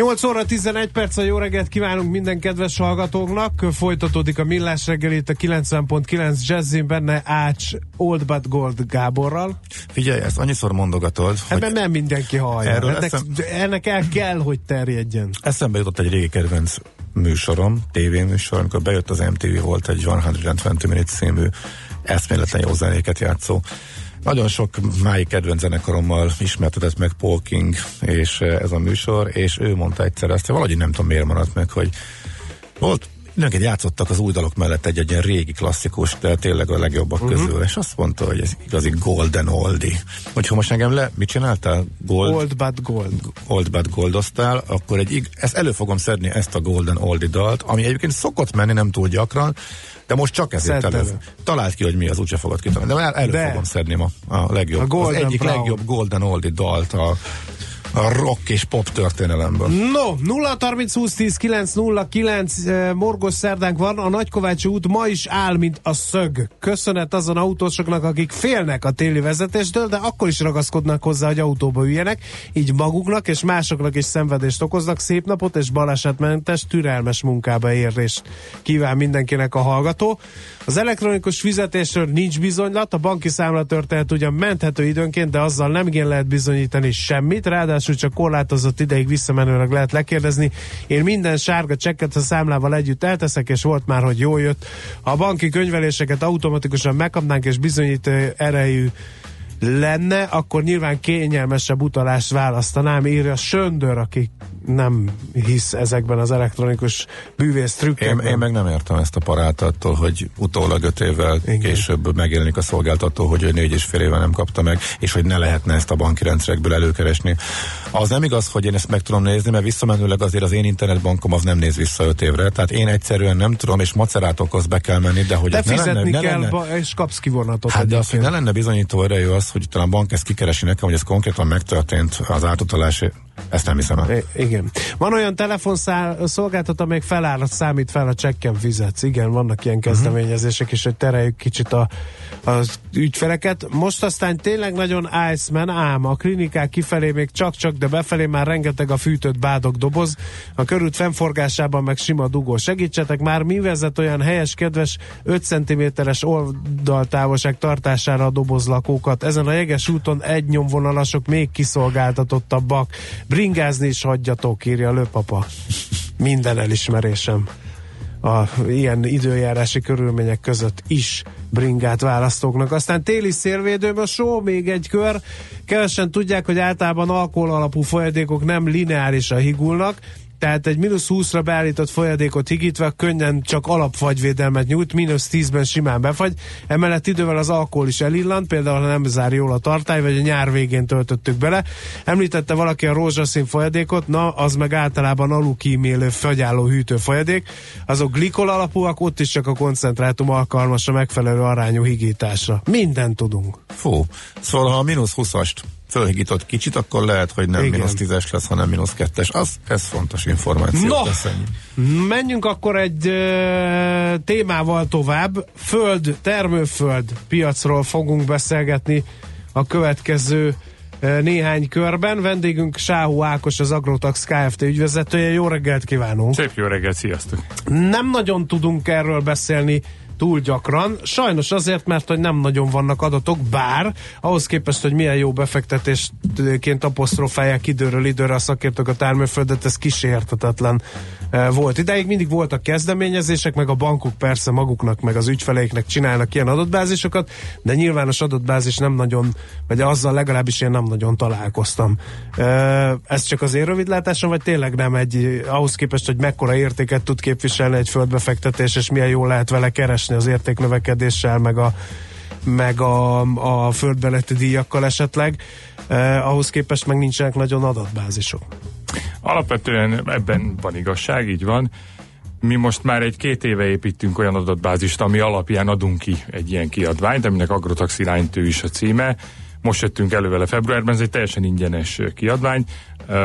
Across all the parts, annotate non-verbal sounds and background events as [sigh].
8 óra 11 perc a jó reggelt kívánunk minden kedves hallgatóknak. Folytatódik a Millás reggel itt a 90.9 Jazzin benne Ács Old But Gold Gáborral. Figyelj, ezt annyiszor mondogatod, Ebben hogy nem mindenki hallja. Erről ennek, eszem... ennek el kell, hogy terjedjen. Eszembe jutott egy régi kedvenc műsorom, tévéműsor, amikor bejött az MTV, volt egy 120 Minutes című eszméletlen jó zenéket játszó nagyon sok máig kedvenc zenekarommal ismertetett meg Paul King és eh, ez a műsor, és ő mondta egyszer ezt, valahogy nem tudom miért maradt meg, hogy volt Időnként játszottak az új dalok mellett egy, egy ilyen régi klasszikus, de tényleg a legjobbak uh-huh. közül, és azt mondta, hogy ez igazi golden oldie. Hogyha most engem le, mit csináltál? Gold, old but gold. Old but goldoztál, akkor egy, ezt elő fogom szedni ezt a golden oldie dalt, ami egyébként szokott menni nem túl gyakran, de most csak ezért elő. Talált ki, hogy mi az, úgyse fogod kitalálni. De elő de. fogom szedni ma a legjobb, a az egyik Brown. legjobb Golden Oldie dalt a a rock és pop történelemből. No, 0 30 20 10 9 0 9 morgos szerdánk van, a Nagykovácsi út ma is áll, mint a szög. Köszönet azon autósoknak, akik félnek a téli vezetéstől, de akkor is ragaszkodnak hozzá, hogy autóba üljenek, így maguknak és másoknak is szenvedést okoznak. Szép napot és balesetmentes, türelmes munkába érés. Kíván mindenkinek a hallgató. Az elektronikus fizetésről nincs bizonylat, a banki számla történet ugyan menthető időnként, de azzal nem igen lehet bizonyítani semmit, ráadásul csak korlátozott ideig visszamenőleg lehet lekérdezni. Én minden sárga csekket a számlával együtt elteszek, és volt már, hogy jól jött. A banki könyveléseket automatikusan megkapnánk, és bizonyít erejű lenne, akkor nyilván kényelmesebb utalást választanám, írja Söndör, aki nem hisz ezekben az elektronikus bűvész trükkekben. Én, én meg nem értem ezt a parát attól, hogy utólag öt évvel Igen. később megjelenik a szolgáltató, hogy ő négy és fél éve nem kapta meg, és hogy ne lehetne ezt a banki rendszerekből előkeresni. Az nem igaz, hogy én ezt meg tudom nézni, mert visszamenőleg azért az én internetbankom az nem néz vissza öt évre, tehát én egyszerűen nem tudom, és macerátokhoz be kell menni, de hogy de ne lenne, kell, ne lenne, és kapsz kivonatot. Hát de az, hogy ne lenne bizonyító erejű az, hogy talán a bank ezt kikeresi nekem, hogy ez konkrétan megtörtént az átutalás ezt nem hiszem el. igen. Van olyan telefonszolgáltató, amelyik feláll, számít fel a csekken fizetsz. Igen, vannak ilyen mhm. kezdeményezések is, hogy tereljük kicsit a, az ügyfeleket. Most aztán tényleg nagyon Iceman, ám a klinikák kifelé még csak-csak, de befelé már rengeteg a fűtött bádog doboz. A körút fennforgásában meg sima dugó. Segítsetek már, mi vezet olyan helyes, kedves 5 cm-es oldaltávolság tartására a dobozlakókat. Ezen a jeges úton egy nyomvonalasok még kiszolgáltatottabbak. Bringázni is hagyjatok, írja a lőpapa. Minden elismerésem a ilyen időjárási körülmények között is bringát választóknak. Aztán téli szélvédő, só még egy kör. Kevesen tudják, hogy általában alkohol alapú folyadékok nem lineárisan higulnak, tehát egy mínusz 20-ra beállított folyadékot higítve könnyen csak alapfagyvédelmet nyújt, mínusz 10-ben simán befagy, emellett idővel az alkohol is elillant, például ha nem zár jól a tartály, vagy a nyár végén töltöttük bele. Említette valaki a rózsaszín folyadékot, na az meg általában alukímélő fagyálló hűtő folyadék. Azok glikol alapúak, ott is csak a koncentrátum alkalmas a megfelelő arányú higításra. Minden tudunk. Fú, szóval ha a mínusz 20-ast fölhigított kicsit, akkor lehet, hogy nem mínusz tízes lesz, hanem mínusz kettes. Az, ez fontos információ. No, menjünk akkor egy ö, témával tovább. Föld, termőföld piacról fogunk beszélgetni a következő néhány körben. Vendégünk Sáhu Ákos, az Agrotax Kft. ügyvezetője. Jó reggelt kívánunk! Szép jó reggelt, sziasztok! Nem nagyon tudunk erről beszélni túl gyakran. Sajnos azért, mert hogy nem nagyon vannak adatok, bár ahhoz képest, hogy milyen jó befektetésként apostrofálják időről időre a szakértők a termőföldet, ez kísértetetlen eh, volt. Ideig mindig voltak kezdeményezések, meg a bankok persze maguknak, meg az ügyfeleiknek csinálnak ilyen adatbázisokat, de nyilvános adatbázis nem nagyon, vagy azzal legalábbis én nem nagyon találkoztam. Eh, ez csak az én rövidlátásom, vagy tényleg nem egy, ahhoz képest, hogy mekkora értéket tud képviselni egy földbefektetés, és milyen jól lehet vele keresni esni az értéknövekedéssel, meg a, meg a, a földbeleti díjakkal esetleg, eh, ahhoz képest meg nincsenek nagyon adatbázisok. Alapvetően ebben van igazság, így van. mi most már egy két éve építünk olyan adatbázist, ami alapján adunk ki egy ilyen kiadványt, aminek Agrotax iránytő is a címe. Most jöttünk elő vele februárban, ez egy teljesen ingyenes kiadvány.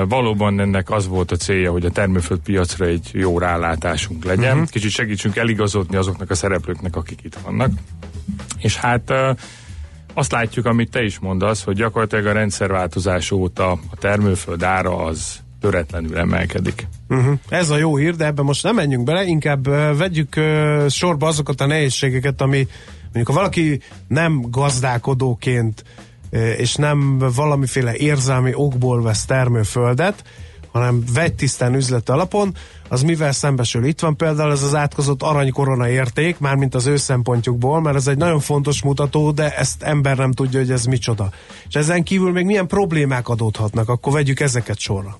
Valóban ennek az volt a célja, hogy a termőföld piacra egy jó rálátásunk legyen. Uh-huh. Kicsit segítsünk eligazodni azoknak a szereplőknek, akik itt vannak. És hát azt látjuk, amit te is mondasz, hogy gyakorlatilag a rendszerváltozás óta a termőföld ára az töretlenül emelkedik. Uh-huh. Ez a jó hír, de ebben most nem menjünk bele, inkább uh, vegyük uh, sorba azokat a nehézségeket, ami mondjuk ha valaki nem gazdálkodóként uh, és nem valamiféle érzelmi okból vesz termőföldet, hanem tisztán üzleti alapon, az mivel szembesül. Itt van például ez az átkozott aranykorona érték, mármint az ő szempontjukból, mert ez egy nagyon fontos mutató, de ezt ember nem tudja, hogy ez micsoda. És ezen kívül még milyen problémák adódhatnak, akkor vegyük ezeket sorra.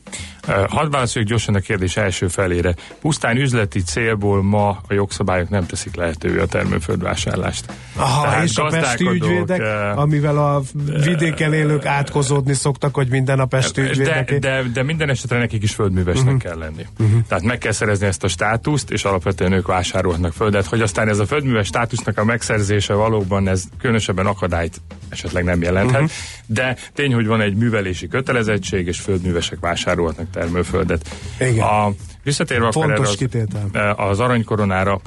Hadd válaszoljuk gyorsan a kérdés első felére. Pusztán üzleti célból ma a jogszabályok nem teszik lehetővé a termőföldvásárlást. Aha, Tehát és a pesti ügyvédek, uh, amivel a vidéken élők átkozódni szoktak, hogy minden a pesti ügyvédek. De, de, de minden esetre nekik is földművesnek uh-huh. kell lenni. Uh-huh. Tehát meg kell szerezni ezt a státuszt, és alapvetően ők vásárolhatnak földet. Hogy aztán ez a földműves státusznak a megszerzése valóban ez különösebben akadályt esetleg nem jelenthet, uh-huh. de tény, hogy van egy művelési kötelezettség, és földművesek vásárolhatnak termőföldet. Igen. A, visszatérve Fontos az, e, az aranykoronára,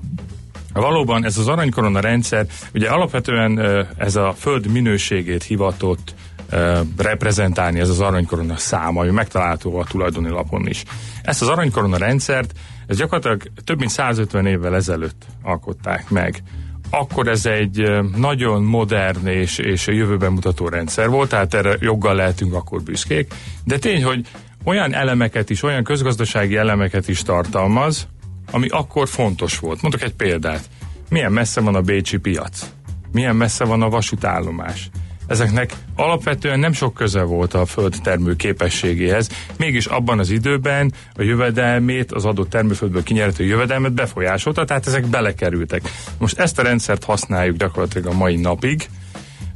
Valóban ez az aranykorona rendszer, ugye alapvetően e, ez a föld minőségét hivatott uh, reprezentálni, ez az aranykorona száma, ami megtalálható a tulajdoni lapon is. Ezt az aranykorona rendszert, ez gyakorlatilag több mint 150 évvel ezelőtt alkották meg akkor ez egy nagyon modern és, és a jövőben mutató rendszer volt, tehát erre joggal lehetünk akkor büszkék, de tény, hogy olyan elemeket is, olyan közgazdasági elemeket is tartalmaz, ami akkor fontos volt. Mondok egy példát. Milyen messze van a Bécsi piac? Milyen messze van a vasútállomás? Ezeknek alapvetően nem sok köze volt a föld termő képességéhez, mégis abban az időben a jövedelmét, az adott termőföldből kinyerhető jövedelmet befolyásolta, tehát ezek belekerültek. Most ezt a rendszert használjuk gyakorlatilag a mai napig,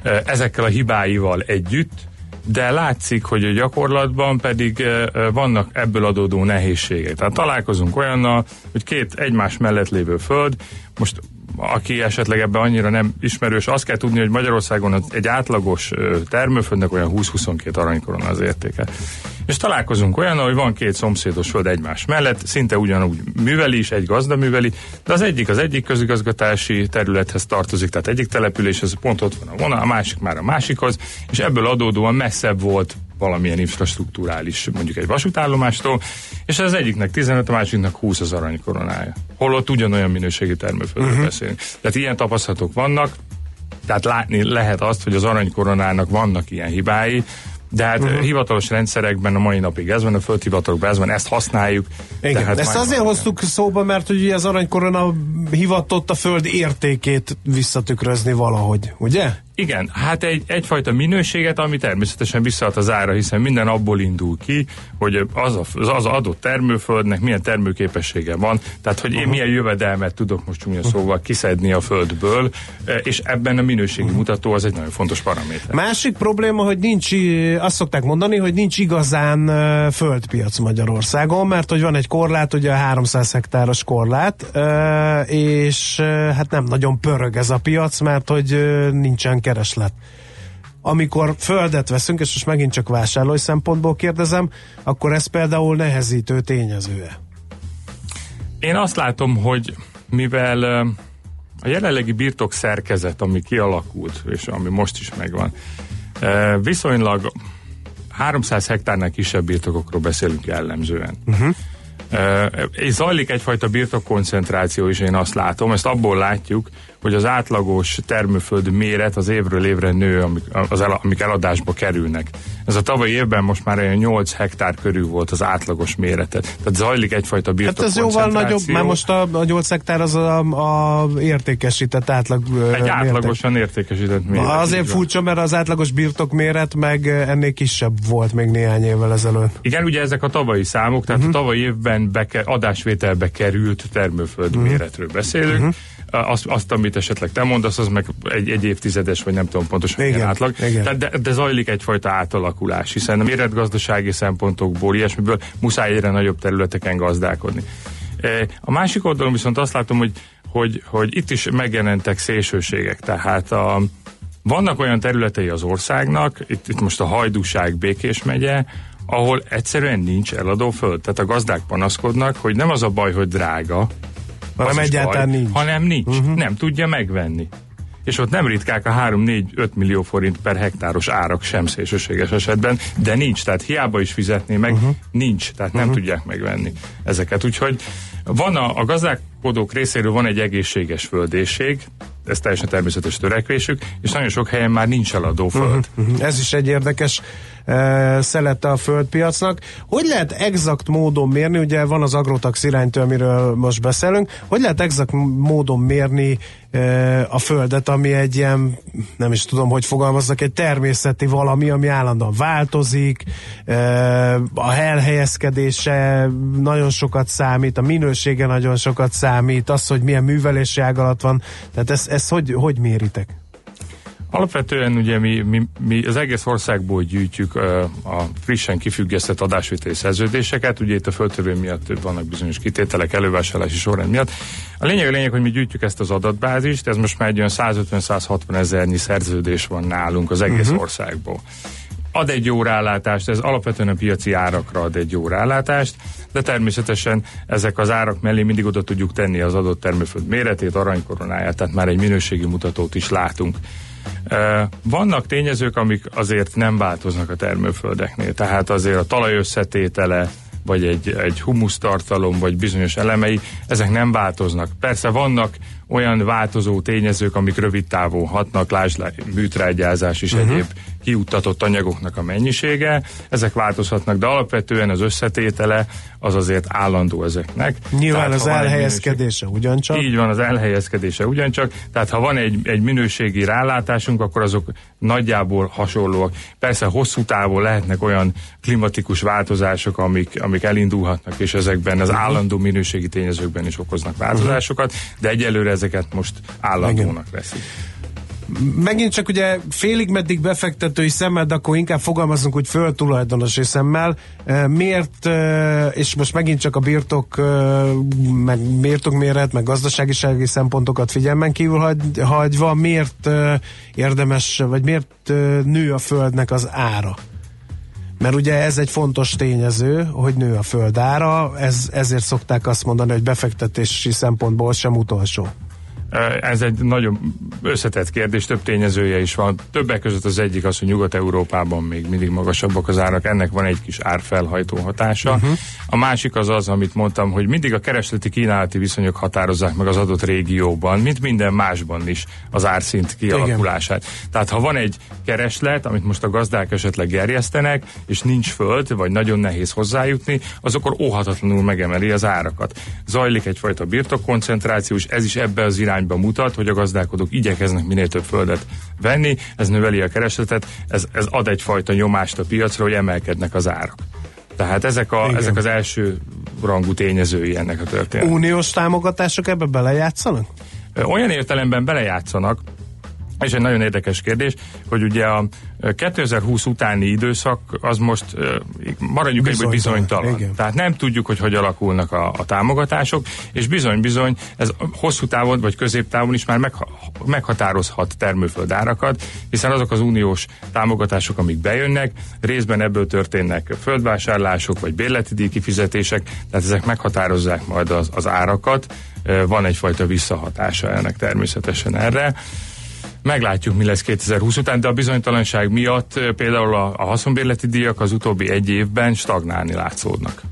eh, ezekkel a hibáival együtt, de látszik, hogy a gyakorlatban pedig eh, eh, vannak ebből adódó nehézségek. Tehát találkozunk olyannal, hogy két egymás mellett lévő föld, most aki esetleg ebben annyira nem ismerős, azt kell tudni, hogy Magyarországon egy átlagos termőföldnek olyan 20-22 aranykorona az értéke. És találkozunk olyan, hogy van két szomszédos föld egymás mellett, szinte ugyanúgy műveli is, egy gazda műveli, de az egyik az egyik közigazgatási területhez tartozik, tehát egyik település, ez pont ott van a vonal, a másik már a másikhoz, és ebből adódóan messzebb volt valamilyen infrastruktúrális, mondjuk egy vasútállomástól, és az egyiknek 15, a másiknak 20 az aranykoronája. Holott ugyanolyan minőségi termőföldről uh-huh. beszélünk. Tehát ilyen tapasztalatok vannak, tehát látni lehet azt, hogy az aranykoronának vannak ilyen hibái, de hát uh-huh. hivatalos rendszerekben a mai napig ez van, a földhivatalokban ez van, ezt használjuk. Igen, hát ezt azért hoztuk szóba, mert hogy az aranykorona hivatott a föld értékét visszatükrözni valahogy, ugye? Igen, hát egy, egyfajta minőséget, ami természetesen visszaad az ára, hiszen minden abból indul ki, hogy az, a, az, az adott termőföldnek milyen termőképessége van, tehát hogy én milyen jövedelmet tudok most csúnya szóval kiszedni a földből, e, és ebben a minőségi mutató az egy nagyon fontos paraméter. Másik probléma, hogy nincs, azt szokták mondani, hogy nincs igazán e, földpiac Magyarországon, mert hogy van egy korlát, ugye a 300 hektáros korlát, e, és hát nem nagyon pörög ez a piac, mert hogy nincsen kereslet. Amikor földet veszünk, és most megint csak vásárlói szempontból kérdezem, akkor ez például nehezítő tényezője. Én azt látom, hogy mivel a jelenlegi birtok szerkezet, ami kialakult, és ami most is megvan, viszonylag 300 hektárnál kisebb birtokokról beszélünk jellemzően. Uh-huh. És zajlik egyfajta birtokkoncentráció is, én azt látom, ezt abból látjuk, hogy az átlagos termőföld méret az évről évre nő, amik, az el, amik eladásba kerülnek. Ez a tavalyi évben most már olyan 8 hektár körül volt az átlagos méretet. Tehát zajlik egyfajta birtok Hát ez jóval nagyobb, mert most a, a 8 hektár az a, a értékesített átlag Egy átlagosan értékesített méret. Azért furcsa, mert az átlagos birtok méret meg ennél kisebb volt még néhány évvel ezelőtt. Igen, ugye ezek a tavalyi számok, tehát uh-huh. a tavalyi évben beke, adásvételbe került termőföld uh-huh. méretről beszélünk. Uh-huh azt, azt, amit esetleg te mondasz, az meg egy, egy évtizedes, vagy nem tudom pontosan igen, átlag. Igen. De, de, de zajlik egyfajta átalakulás, hiszen a méretgazdasági szempontokból, ilyesmiből muszáj egyre nagyobb területeken gazdálkodni. A másik oldalon viszont azt látom, hogy, hogy, hogy itt is megjelentek szélsőségek, tehát a, vannak olyan területei az országnak, itt, itt most a Hajdúság Békés megye, ahol egyszerűen nincs eladó föld. Tehát a gazdák panaszkodnak, hogy nem az a baj, hogy drága, hanem egyáltalán baj, nincs. Hanem nincs, uh-huh. nem tudja megvenni. És ott nem ritkák a 3-4-5 millió forint per hektáros árak sem szélsőséges esetben, de nincs, tehát hiába is fizetné meg, uh-huh. nincs, tehát nem uh-huh. tudják megvenni ezeket. Úgyhogy van a, a gazdálkodók részéről van egy egészséges földészség, ez teljesen természetes törekvésük, és nagyon sok helyen már nincs eladó föld. Uh-huh. Ez is egy érdekes uh, szelette a földpiacnak. Hogy lehet exakt módon mérni, ugye van az agrotax iránytő, amiről most beszélünk, hogy lehet exakt módon mérni uh, a földet, ami egy ilyen, nem is tudom, hogy fogalmazzak, egy természeti valami, ami állandóan változik, uh, a elhelyezkedése nagyon sokat számít, a minősége nagyon sokat számít, az, hogy milyen művelési ág alatt van, tehát ezt, ezt hogy, hogy méritek? Alapvetően ugye mi, mi, mi az egész országból gyűjtjük a frissen kifüggesztett adásvételi szerződéseket, ugye itt a földtörvény miatt vannak bizonyos kitételek, elővásárlási sorrend miatt. A lényeg a lényeg, hogy mi gyűjtjük ezt az adatbázist, ez most már egy olyan 150-160 ezernyi szerződés van nálunk az egész uh-huh. országból ad egy jó rálátást, ez alapvetően a piaci árakra ad egy jó rálátást, de természetesen ezek az árak mellé mindig oda tudjuk tenni az adott termőföld méretét, aranykoronáját, tehát már egy minőségi mutatót is látunk. Vannak tényezők, amik azért nem változnak a termőföldeknél, tehát azért a talaj összetétele, vagy egy, egy humusztartalom, vagy bizonyos elemei, ezek nem változnak. Persze vannak olyan változó tényezők, amik rövid távon hatnak, lásd műtrágyázás és uh-huh. egyéb kiuttatott anyagoknak a mennyisége, ezek változhatnak, de alapvetően az összetétele az azért állandó ezeknek. Nyilván tehát, az elhelyezkedése minőség... ugyancsak. Így van, az elhelyezkedése ugyancsak, tehát ha van egy, egy minőségi rálátásunk, akkor azok nagyjából hasonlóak. Persze hosszú távon lehetnek olyan klimatikus változások, amik, amik elindulhatnak, és ezekben az uh-huh. állandó minőségi tényezőkben is okoznak változásokat, de egyelőre ezeket most állandónak veszik megint csak ugye félig meddig befektetői szemmel, de akkor inkább fogalmazunk úgy föltulajdonosi szemmel. Miért, és most megint csak a birtok, meg méret, meg gazdaságisági szempontokat figyelmen kívül hagy, hagyva, miért érdemes, vagy miért nő a földnek az ára? Mert ugye ez egy fontos tényező, hogy nő a föld ára, ez, ezért szokták azt mondani, hogy befektetési szempontból sem utolsó. Ez egy nagyon összetett kérdés, több tényezője is van. Többek között az egyik az, hogy Nyugat-Európában még mindig magasabbak az árak, ennek van egy kis árfelhajtó hatása. Uh-huh. A másik az az, amit mondtam, hogy mindig a keresleti kínálati viszonyok határozzák meg az adott régióban, mint minden másban is az árszint kialakulását. Igen. Tehát ha van egy kereslet, amit most a gazdák esetleg gerjesztenek, és nincs föld, vagy nagyon nehéz hozzájutni, az akkor óhatatlanul megemeli az árakat. Zajlik egyfajta birtokkoncentráció, és ez is ebbe az irány irányba mutat, hogy a gazdálkodók igyekeznek minél több földet venni, ez növeli a keresletet, ez, ez ad egyfajta nyomást a piacra, hogy emelkednek az árak. Tehát ezek, a, ezek az első rangú tényezői ennek a történetnek. Uniós támogatások ebbe belejátszanak? Olyan értelemben belejátszanak, és egy nagyon érdekes kérdés, hogy ugye a 2020 utáni időszak az most maradjuk egy bizonytalan. Igen. Tehát nem tudjuk, hogy hogy alakulnak a, a támogatások, és bizony-bizony ez hosszú távon vagy középtávon is már megha, meghatározhat termőföldárakat, hiszen azok az uniós támogatások, amik bejönnek, részben ebből történnek földvásárlások vagy bérleti díj kifizetések, tehát ezek meghatározzák majd az, az árakat, van egyfajta visszahatása ennek természetesen erre. Meglátjuk, mi lesz 2020 után, de a bizonytalanság miatt például a, a haszonbérleti díjak az utóbbi egy évben stagnálni látszódnak.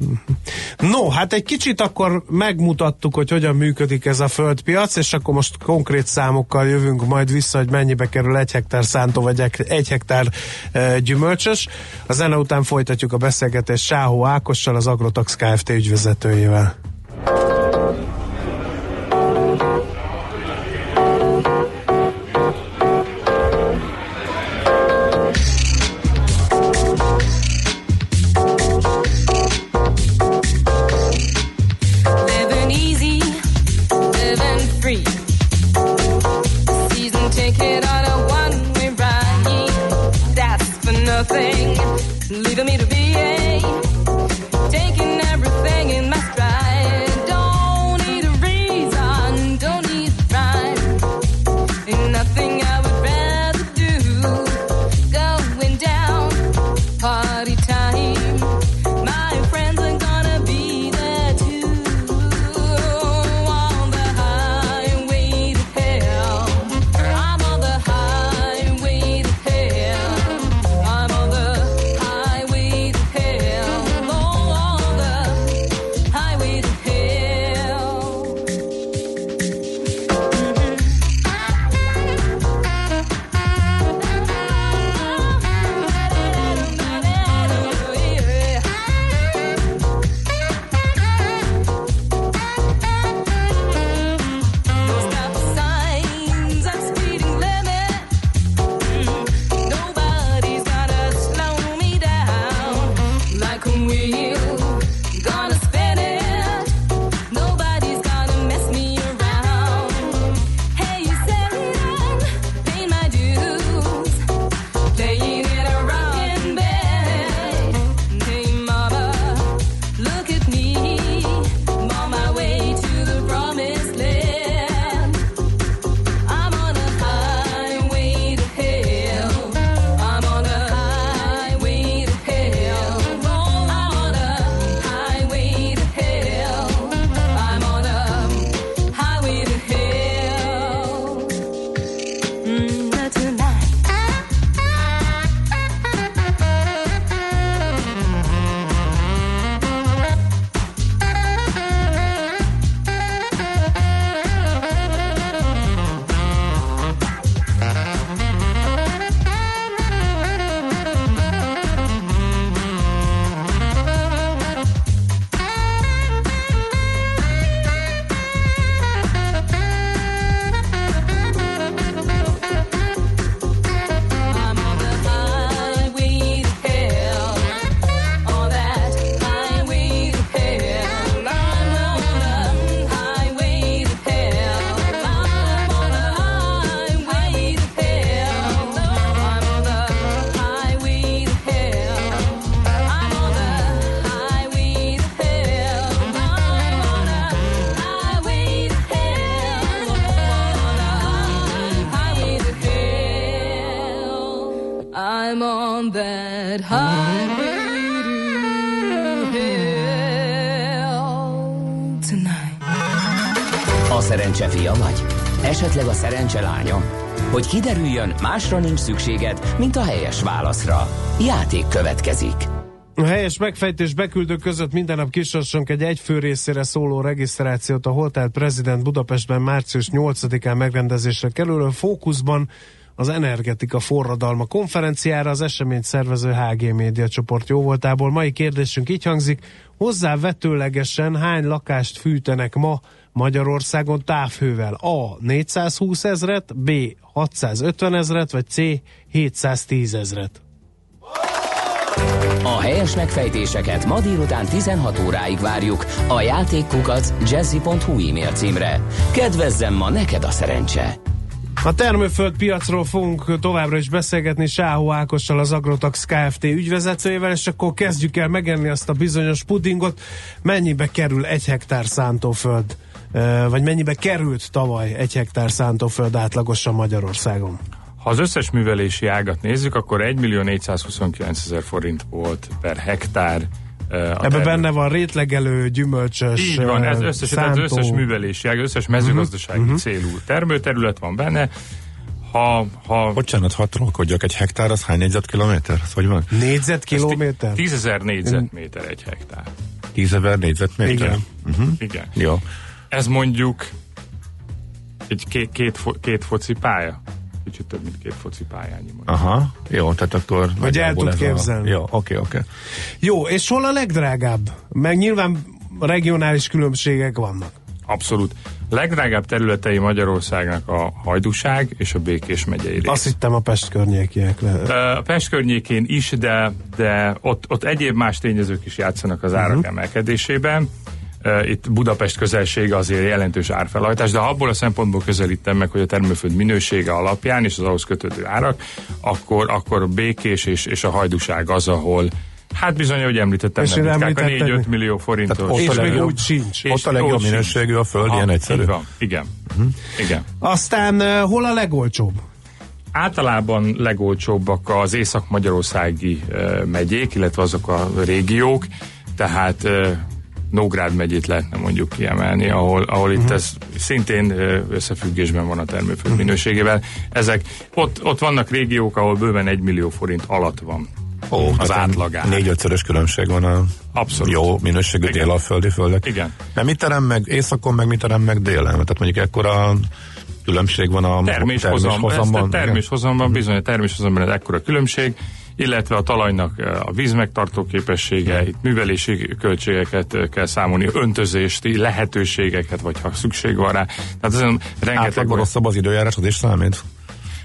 No, hát egy kicsit akkor megmutattuk, hogy hogyan működik ez a földpiac, és akkor most konkrét számokkal jövünk majd vissza, hogy mennyibe kerül egy hektár szántó, vagy egy hektár e, gyümölcsös. A zene után folytatjuk a beszélgetést Sáhó Ákossal, az Agrotax Kft. ügyvezetőjével. I'm on that highway to hell tonight. A szerencse fia vagy? Esetleg a szerencse lánya? Hogy kiderüljön, másra nincs szükséged, mint a helyes válaszra. Játék következik. A helyes megfejtés beküldő között minden nap kisorsunk egy egyfő részére szóló regisztrációt a Holtelt Prezident Budapestben március 8-án megrendezésre kerülő fókuszban az energetika forradalma konferenciára az eseményt szervező HG Média csoport jóvoltából. Mai kérdésünk így hangzik, hozzá vetőlegesen hány lakást fűtenek ma Magyarországon távhővel? A. 420 ezret, B. 650 ezret, vagy C. 710 ezret? A helyes megfejtéseket ma délután 16 óráig várjuk a játékkukac jazzy.hu e-mail címre. Kedvezzem ma neked a szerencse! A termőföld piacról fogunk továbbra is beszélgetni Sáhó Ákossal, az Agrotax Kft. ügyvezetőjével, és akkor kezdjük el megenni azt a bizonyos pudingot. Mennyibe kerül egy hektár szántóföld, vagy mennyibe került tavaly egy hektár szántóföld átlagosan Magyarországon? Ha az összes művelési ágat nézzük, akkor 1 millió 429 ezer forint volt per hektár. Ebben benne van rétlegelő, gyümölcsös, Így van, ez összes, szántó... az összes művelési összes mezőgazdasági uh-huh. célú termőterület van benne. Ha, ha... Bocsánat, ha trollkodjak, egy hektár az hány négyzetkilométer? Hogy van? Négyzetkilométer? 10 ezer négyzetméter egy hektár. 10 ezer négyzetméter? Igen. Uh-huh. Igen. Jó. Ez mondjuk egy két, két, két foci pálya kicsit több, mint két foci pályányi. Mondjuk. Aha, jó, tehát akkor... Hogy el tud képzelni. A... Jó, oké, okay, oké. Okay. Jó, és hol a legdrágább? Meg nyilván regionális különbségek vannak. Abszolút. Legdrágább területei Magyarországnak a Hajdúság és a Békés megyei rész. Azt hittem a Pest környékiek. A Pest környékén is, de, de ott, ott egyéb más tényezők is játszanak az árak uh-huh. emelkedésében. Itt Budapest közelsége azért jelentős árfelhajtás, de ha abból a szempontból közelítem meg, hogy a termőföld minősége alapján és az ahhoz kötődő árak, akkor, akkor Békés és, és a Hajdúság az, ahol Hát bizony, hogy említettem, és nem ritkák, a 4-5 millió forintos. és még úgy sincs. És ott a legjobb minőségű a föld, Aha, ilyen egyszerű. Van. Igen. Uh-huh. Igen. Aztán uh, hol a legolcsóbb? Általában legolcsóbbak az észak-magyarországi uh, megyék, illetve azok a régiók, tehát uh, Nógrád megyét lehetne mondjuk kiemelni, ahol, ahol uh-huh. itt mhm. ez szintén összefüggésben van a termőföld uh-huh. minőségével. Ezek, ott, ott vannak régiók, ahol bőven egy millió forint alatt van Ó, az átlagán. Négy-ötszörös különbség van a Abszolút. jó minőségű Igen. délalföldi földek. Igen. De mit terem meg északon, meg mit terem meg délen? Tehát mondjuk ekkora különbség van a terméshozamban. Terméshozamban, terméshozamban bizony a terméshozamban ez ekkora különbség illetve a talajnak eh, a vízmegtartó képessége, itt művelési költségeket eh, kell számolni, öntözést, lehetőségeket, vagy ha szükség van rá. Tehát ezen rengeteg... Átlagban rosszabb az időjárás, az is számít?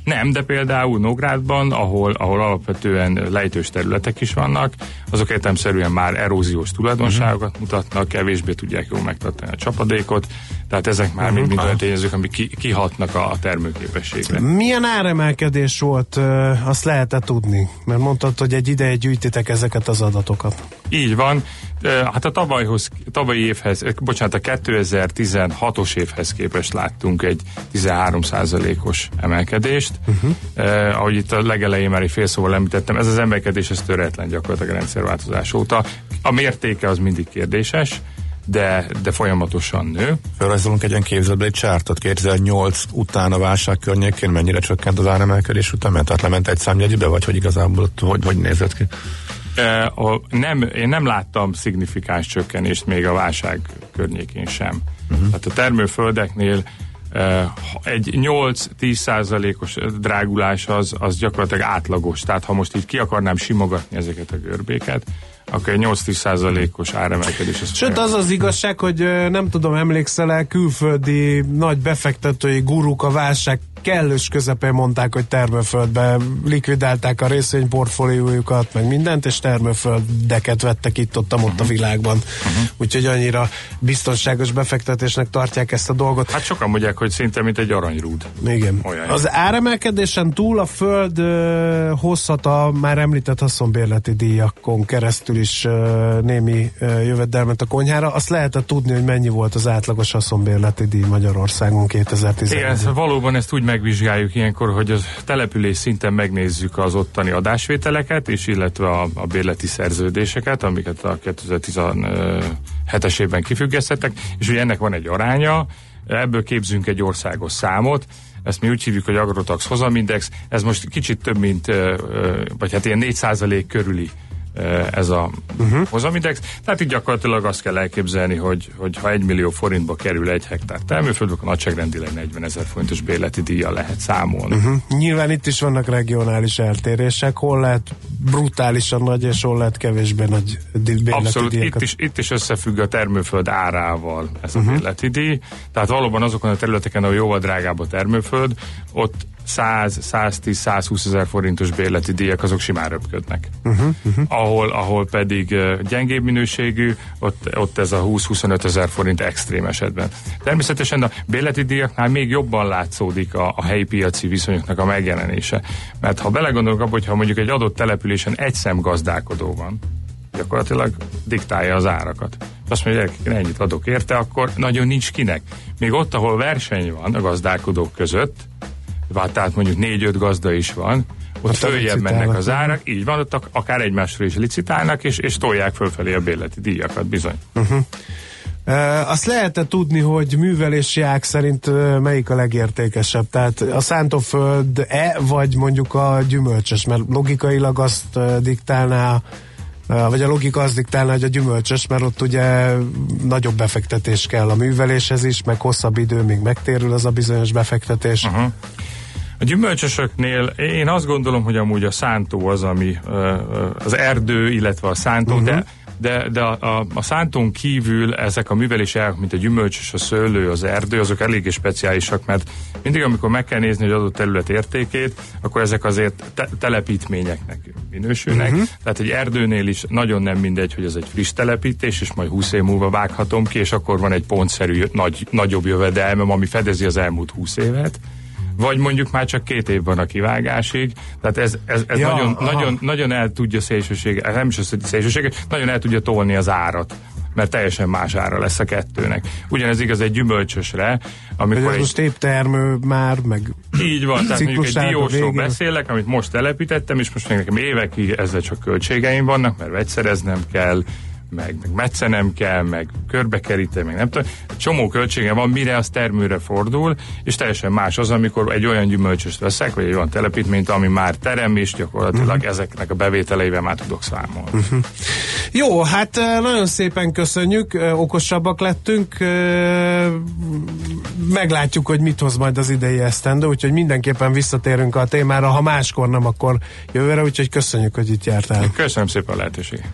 Nem, de például Nógrádban, ahol, ahol alapvetően lejtős területek is vannak, azok értelmszerűen már eróziós tulajdonságokat uh-huh. mutatnak, kevésbé tudják jól megtartani a csapadékot, tehát ezek már uh-huh. mind olyan tényezők, amik ki, kihatnak a, termőképességre. Milyen áremelkedés volt, azt lehet-e tudni? Mert mondtad, hogy egy ideje gyűjtitek ezeket az adatokat. Így van. Hát a tavalyhoz, tavalyi évhez, bocsánat, a 2016-os évhez képest láttunk egy 13%-os emelkedést. Uh-huh. Eh, ahogy itt a legelején már egy fél szóval említettem, ez az emelkedés ez töretlen gyakorlatilag a rendszerváltozás óta. A mértéke az mindig kérdéses, de, de folyamatosan nő. Felrajzolunk egy ilyen képzetbe egy csártot 2008 után a válság környékén mennyire csökkent az áremelkedés után, mert tehát lement egy számjegybe, vagy hogy igazából hogy, hogy nézett ki? Nem, én nem láttam szignifikáns csökkenést még a válság környékén sem. Uh-huh. Tehát a termőföldeknél egy 8-10 százalékos drágulás az, az gyakorlatilag átlagos. Tehát ha most így ki akarnám simogatni ezeket a görbéket, akkor egy 8-10 százalékos áremelkedés. Az Sőt, az az igazság, hogy nem tudom, emlékszel-e, külföldi nagy befektetői guruk a válság kellős közepén mondták, hogy termőföldbe likvidálták a részvényportfóliójukat, meg mindent, és termőföldeket vettek itt ott, ott a mhm. világban. Uh-huh. Úgyhogy annyira biztonságos befektetésnek tartják ezt a dolgot. Hát sokan mondják, hogy szinte mint egy aranyrúd. Igen. Olyan az áremelkedésen túl a föld uh, hozhat a már említett haszonbérleti díjakon keresztül is uh, némi uh, jövedelmet a konyhára. Azt lehetett tudni, hogy mennyi volt az átlagos haszonbérleti díj Magyarországon 2010 Igen, valóban ezt úgy meg megvizsgáljuk ilyenkor, hogy a település szinten megnézzük az ottani adásvételeket, és illetve a, a bérleti szerződéseket, amiket a 2017-es évben kifüggesztettek, és ugye ennek van egy aránya, ebből képzünk egy országos számot, ezt mi úgy hívjuk, hogy Agrotax hozamindex, ez most kicsit több, mint, vagy hát ilyen 4% körüli ez a uh-huh. hozamindex. Tehát így gyakorlatilag azt kell elképzelni, hogy, hogy ha egy millió forintba kerül egy hektár termőföld, akkor nagyságrendileg 40 ezer forintos bérleti díjjal lehet számolni. Uh-huh. Nyilván itt is vannak regionális eltérések, hol lehet brutálisan nagy, és hol lehet kevésbé nagy bérleti Abszolút, itt díjakat. is, itt is összefügg a termőföld árával ez a uh-huh. bérleti díj. Tehát valóban azokon a területeken, ahol jóval drágább a termőföld, ott 100, 110, 120 ezer forintos bérleti díjak azok simán röpködnek. Uh-huh, uh-huh. Ahol, ahol pedig gyengébb minőségű, ott, ott ez a 20-25 ezer forint extrém esetben. Természetesen a bérleti díjaknál még jobban látszódik a, a helyi piaci viszonyoknak a megjelenése. Mert ha belegondolunk abba, hogyha mondjuk egy adott településen egy szem gazdálkodó van, gyakorlatilag diktálja az árakat. Azt mondja, hogy ennyit adok érte, akkor nagyon nincs kinek. Még ott, ahol verseny van a gazdálkodók között, tehát mondjuk négy-öt gazda is van, ott Ott följebb mennek az árak, így van, ott ak- akár egymásról is licitálnak, és, és tolják fölfelé a bérleti díjakat, bizony. Uh, azt lehet tudni, hogy művelési ág szerint melyik a legértékesebb? Tehát a szántóföld-e, vagy mondjuk a gyümölcsös? Mert logikailag azt diktálná, vagy a logika azt diktálná, hogy a gyümölcsös, mert ott ugye nagyobb befektetés kell a műveléshez is, meg hosszabb idő, még megtérül az a bizonyos befektetés. Uh-huh. Gyümölcsösöknél én azt gondolom, hogy amúgy a szántó az, ami az erdő, illetve a szántó, uh-huh. de de, de a, a, a szántón kívül ezek a művelési ágak, mint a gyümölcsös, a szőlő, az erdő, azok eléggé speciálisak, mert mindig, amikor meg kell nézni egy adott terület értékét, akkor ezek azért te, telepítményeknek minősülnek. Uh-huh. Tehát egy erdőnél is nagyon nem mindegy, hogy ez egy friss telepítés, és majd 20 év múlva vághatom ki, és akkor van egy pontszerű, nagy, nagyobb jövedelmem, ami fedezi az elmúlt 20 évet vagy mondjuk már csak két év van a kivágásig, tehát ez, ez, ez Ja, nagyon, aha. nagyon, nagyon el tudja szélsőség, nem is az, hogy szélsőség, nagyon el tudja tolni az árat mert teljesen más ára lesz a kettőnek. Ugyanez igaz egy gyümölcsösre, amikor ez egy, most épp termő már, meg így van, tehát mondjuk egy a diósról beszélek, amit most telepítettem, és most még nekem évekig ezzel csak költségeim vannak, mert vegyszereznem kell, meg, meg metszenem kell, meg körbekeríteni, meg nem tudom. Csomó költsége van, mire az termőre fordul, és teljesen más az, amikor egy olyan gyümölcsöst veszek, vagy egy olyan telepítményt, ami már terem, és gyakorlatilag uh-huh. ezeknek a bevételeivel már tudok számolni. Uh-huh. Jó, hát eh, nagyon szépen köszönjük, eh, okosabbak lettünk, eh, meglátjuk, hogy mit hoz majd az idei esztendő, úgyhogy mindenképpen visszatérünk a témára, ha máskor nem, akkor jövőre, úgyhogy köszönjük, hogy itt jártál. Köszönöm szépen a lehetőséget.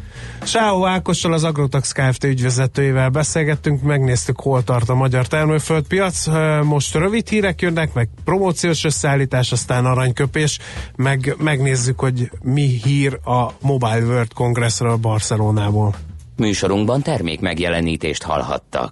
Sáó Ákossal, az Agrotax Kft. ügyvezetőjével beszélgettünk, megnéztük, hol tart a magyar termőföldpiac. Most rövid hírek jönnek, meg promóciós összeállítás, aztán aranyköpés, meg megnézzük, hogy mi hír a Mobile World Congressről Barcelonából. Műsorunkban termék megjelenítést hallhattak.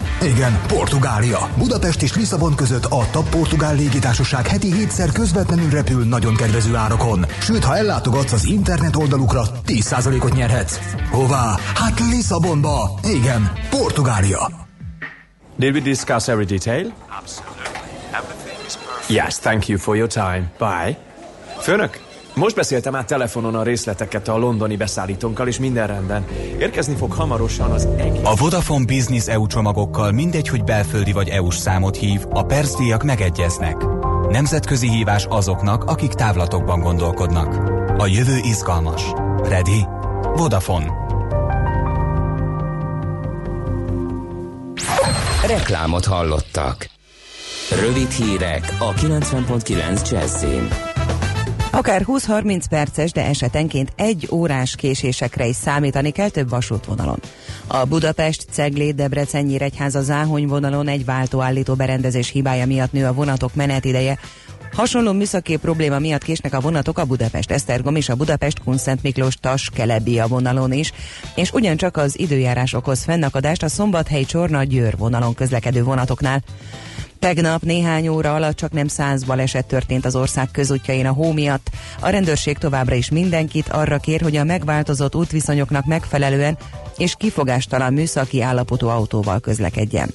Igen, Portugália. Budapest és Lisszabon között a TAP Portugál légitársaság heti hétszer közvetlenül repül nagyon kedvező árakon. Sőt, ha ellátogatsz az internet oldalukra, 10%-ot nyerhetsz. Hová? Hát Lisszabonba. Igen, Portugália. Did we discuss every detail? Yes, thank you for your time. Bye. Főnök, most beszéltem át telefonon a részleteket a londoni beszállítónkkal, és minden rendben. Érkezni fog hamarosan az egész... A Vodafone Business EU csomagokkal mindegy, hogy belföldi vagy EU-s számot hív, a percdíjak megegyeznek. Nemzetközi hívás azoknak, akik távlatokban gondolkodnak. A jövő izgalmas. Ready? Vodafone. Reklámot hallottak. Rövid hírek a 90.9 Jazzin. Akár 20-30 perces, de esetenként egy órás késésekre is számítani kell több vasútvonalon. A Budapest, Ceglét, Debrecen, Nyíregyháza, Záhony vonalon egy váltóállító berendezés hibája miatt nő a vonatok menetideje, Hasonló műszaki probléma miatt késnek a vonatok a Budapest-Esztergom és a Budapest-Kunszent Miklós tas a vonalon is, és ugyancsak az időjárás okoz fennakadást a Szombathely Csorna Győr vonalon közlekedő vonatoknál. Tegnap néhány óra alatt csak nem száz baleset történt az ország közútjain a hó miatt. A rendőrség továbbra is mindenkit arra kér, hogy a megváltozott útviszonyoknak megfelelően és kifogástalan műszaki állapotú autóval közlekedjen.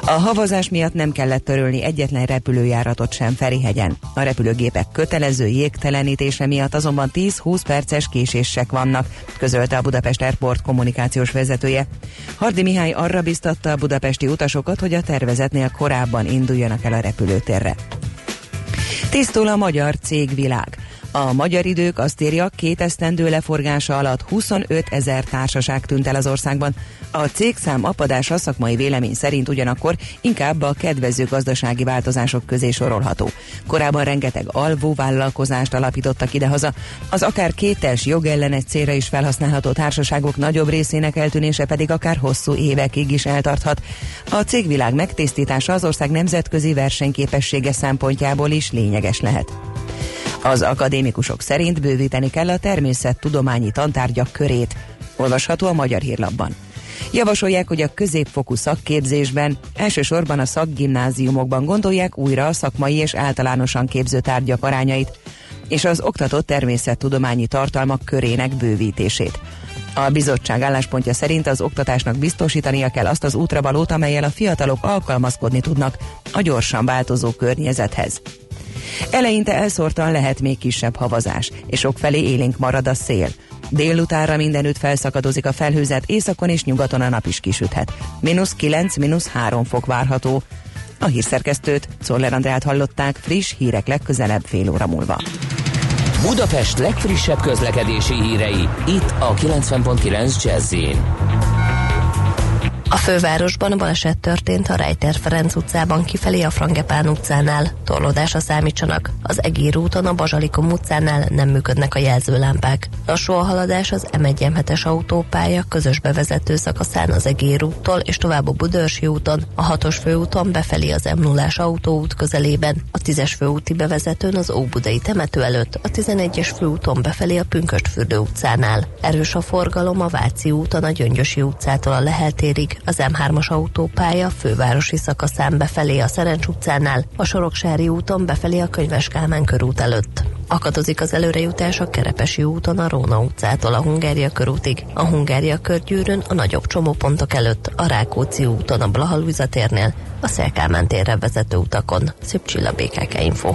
A havazás miatt nem kellett törölni egyetlen repülőjáratot sem Ferihegyen. A repülőgépek kötelező jégtelenítése miatt azonban 10-20 perces késések vannak, közölte a Budapest Airport kommunikációs vezetője. Hardi Mihály arra biztatta a budapesti utasokat, hogy a tervezetnél korábban induljanak el a repülőtérre. Tisztul a magyar cégvilág. A magyar idők azt írja, két esztendő leforgása alatt 25 ezer társaság tűnt el az országban. A cégszám apadása szakmai vélemény szerint ugyanakkor inkább a kedvező gazdasági változások közé sorolható. Korábban rengeteg alvó vállalkozást alapítottak idehaza, az akár kétes jogellenes célra is felhasználható társaságok nagyobb részének eltűnése pedig akár hosszú évekig is eltarthat. A cégvilág megtisztítása az ország nemzetközi versenyképessége szempontjából is lényeges lehet. Az akadémikusok szerint bővíteni kell a természettudományi tantárgyak körét. Olvasható a Magyar Hírlapban. Javasolják, hogy a középfokú szakképzésben, elsősorban a szakgimnáziumokban gondolják újra a szakmai és általánosan képző tárgyak arányait, és az oktatott természettudományi tartalmak körének bővítését. A bizottság álláspontja szerint az oktatásnak biztosítania kell azt az útravalót, amelyel a fiatalok alkalmazkodni tudnak a gyorsan változó környezethez. Eleinte elszórtan lehet még kisebb havazás, és felé élénk marad a szél. Délutára mindenütt felszakadozik a felhőzet, északon és nyugaton a nap is kisüthet. Minusz 9, minusz 3 fok várható. A hírszerkesztőt, Czoller Andrát hallották, friss hírek legközelebb fél óra múlva. Budapest legfrissebb közlekedési hírei, itt a 90.9 jazz a fővárosban baleset történt a Rejter Ferenc utcában kifelé a Frangepán utcánál. Torlódásra számítsanak. Az Egér úton a Bazsalikom utcánál nem működnek a jelzőlámpák. Lassú a haladás az M1 autópálya közös bevezető szakaszán az Egér úttól és tovább a Budörsi úton, a 6-os főúton befelé az m 0 autóút közelében, a 10-es főúti bevezetőn az Óbudai temető előtt, a 11-es főúton befelé a Pünköstfürdő utcánál. Erős a forgalom a Váci úton a Gyöngyösi utcától a Leheltérig, az M3-as autópálya fővárosi szakaszán befelé a Szerencs utcánál, a Soroksári úton befelé a Könyves Kálmán körút előtt. Akadozik az előrejutás a Kerepesi úton a Róna utcától a Hungária körútig, a Hungária körgyűrűn a nagyobb csomópontok előtt, a Rákóczi úton a Blahalújza térnél, a Szelkámán térre vezető utakon. Szép csilla Info.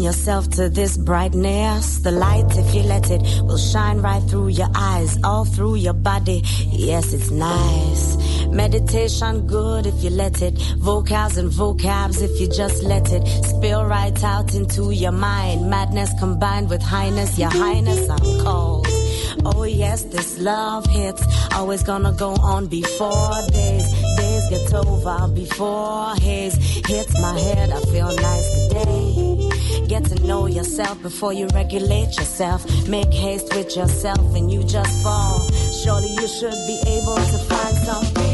Yourself to this brightness. The light, if you let it, will shine right through your eyes, all through your body. Yes, it's nice. Meditation good if you let it. Vocals and vocabs if you just let it. Spill right out into your mind. Madness combined with highness. Your highness, I'm cold. Oh yes, this love hits. Always gonna go on before days. Days get over before haze hits my head. I feel nice today. Get to know yourself before you regulate yourself. Make haste with yourself and you just fall. Surely you should be able to find some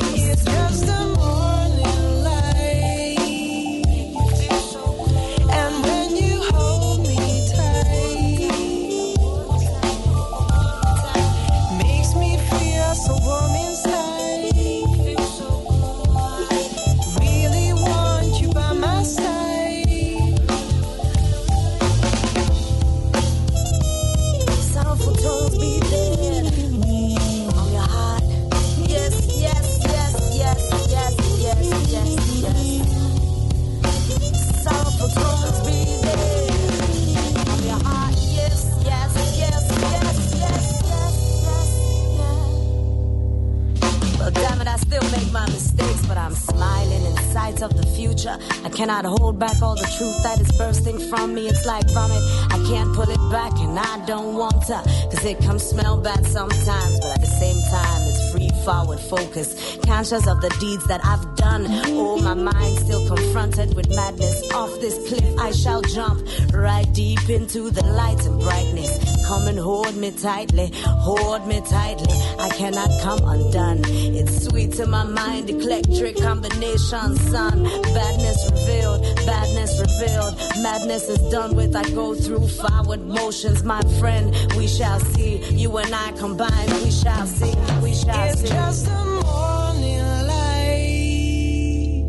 cannot hold back all the truth that is bursting from me. It's like vomit. I can't pull it back, and I don't want to. Cause it comes smell bad sometimes, but at the same time, it's free forward focus. Conscious of the deeds that I've done. Oh, my mind still confronted with madness. Off this cliff, I shall jump right deep into the light and brightness. Come and hold me tightly, hold me tightly. I cannot come undone. It's sweet to my mind, electric combination, son. Badness revealed, badness revealed. Madness is done with. I go through forward motions, my friend. We shall see. You and I combine. We shall see. We shall It's see. just a morning light.